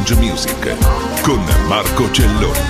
Lounge Music con Marco Celloni.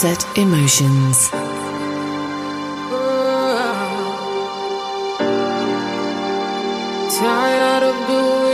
Sunset Emotions. Tired of doing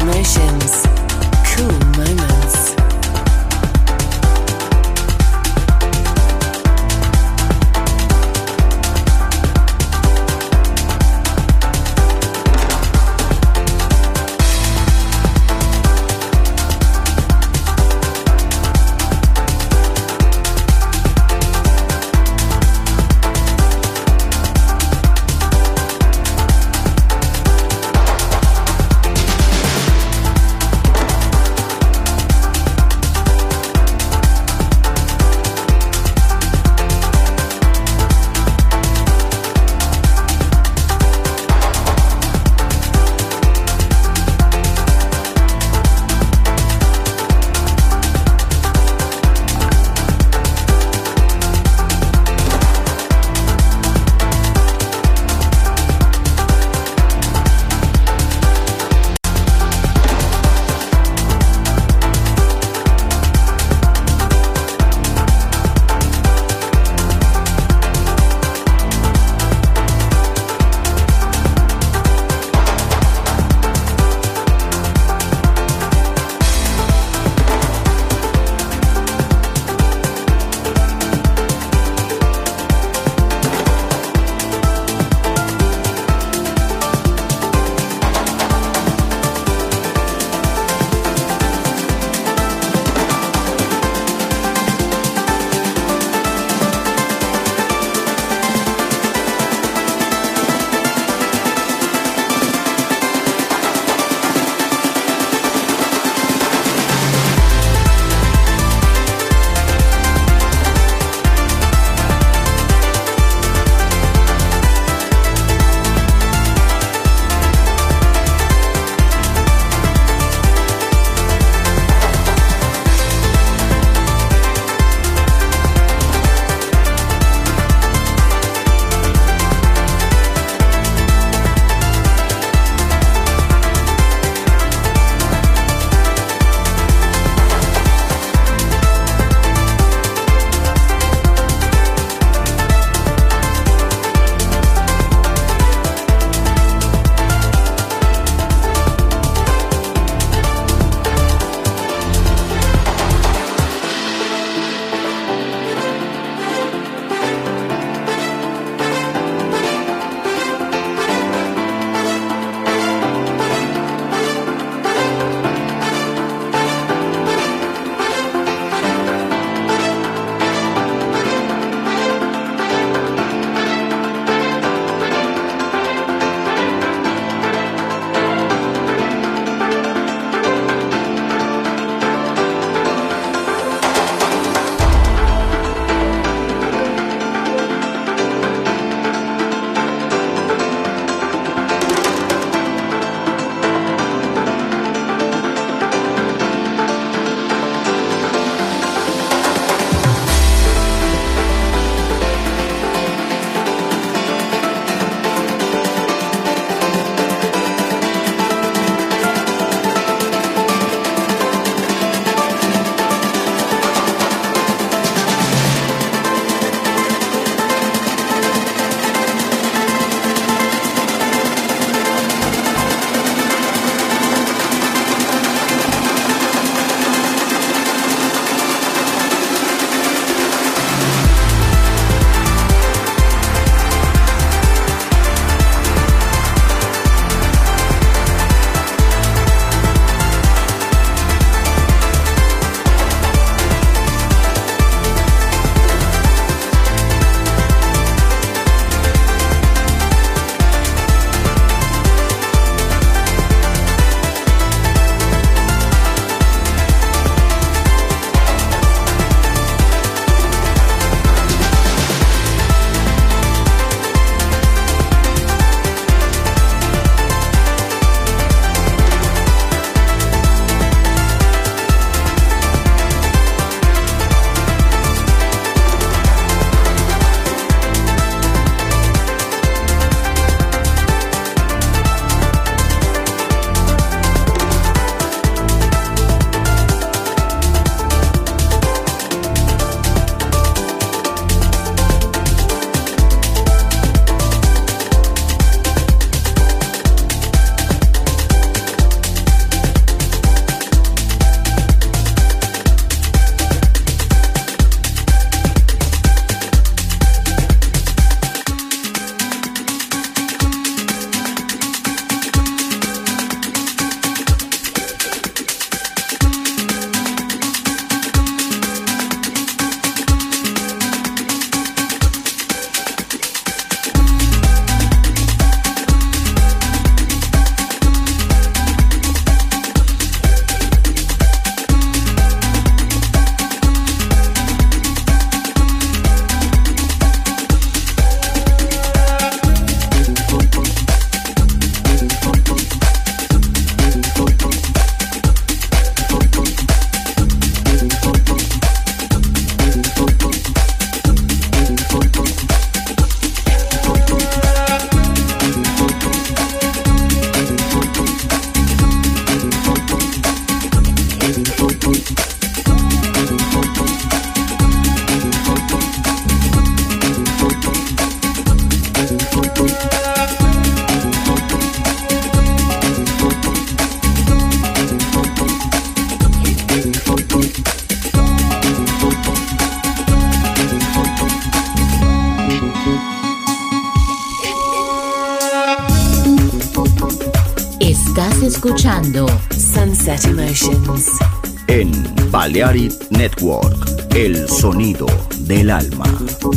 emotions, cool moments.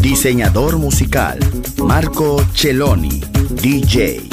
Diseñador musical, Marco Celloni, DJ.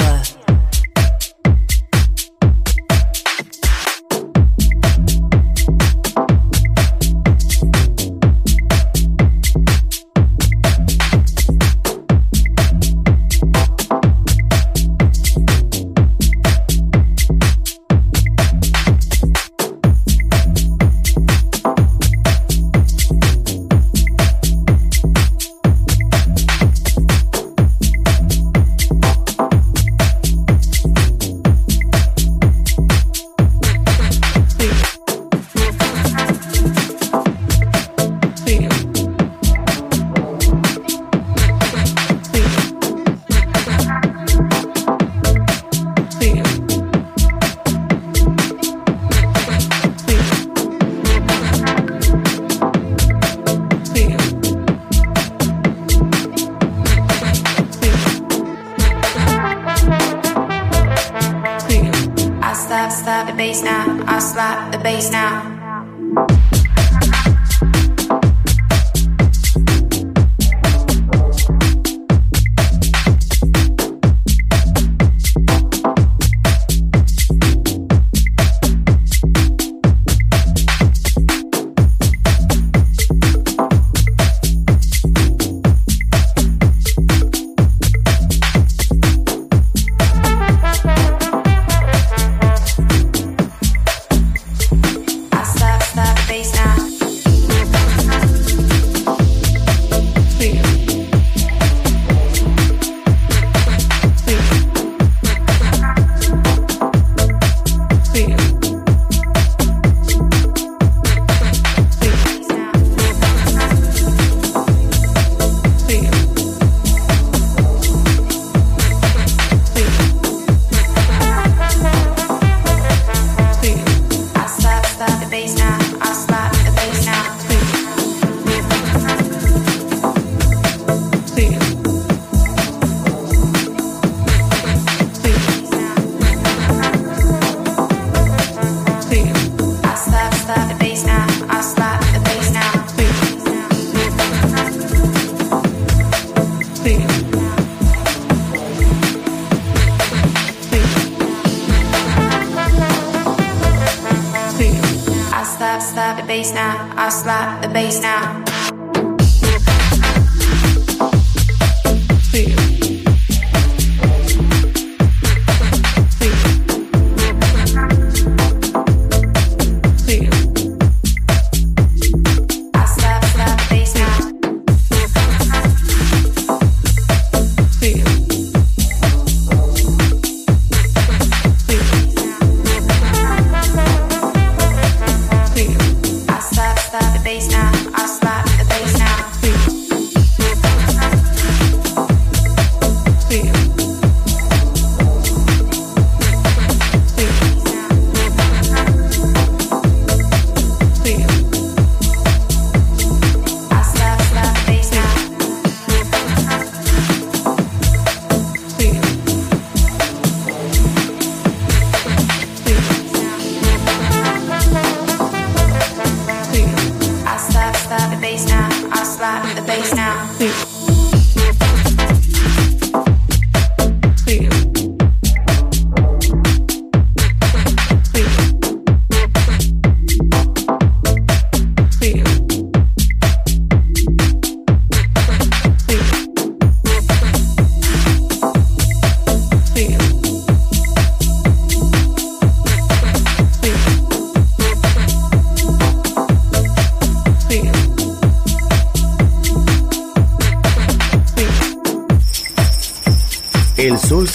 bass now.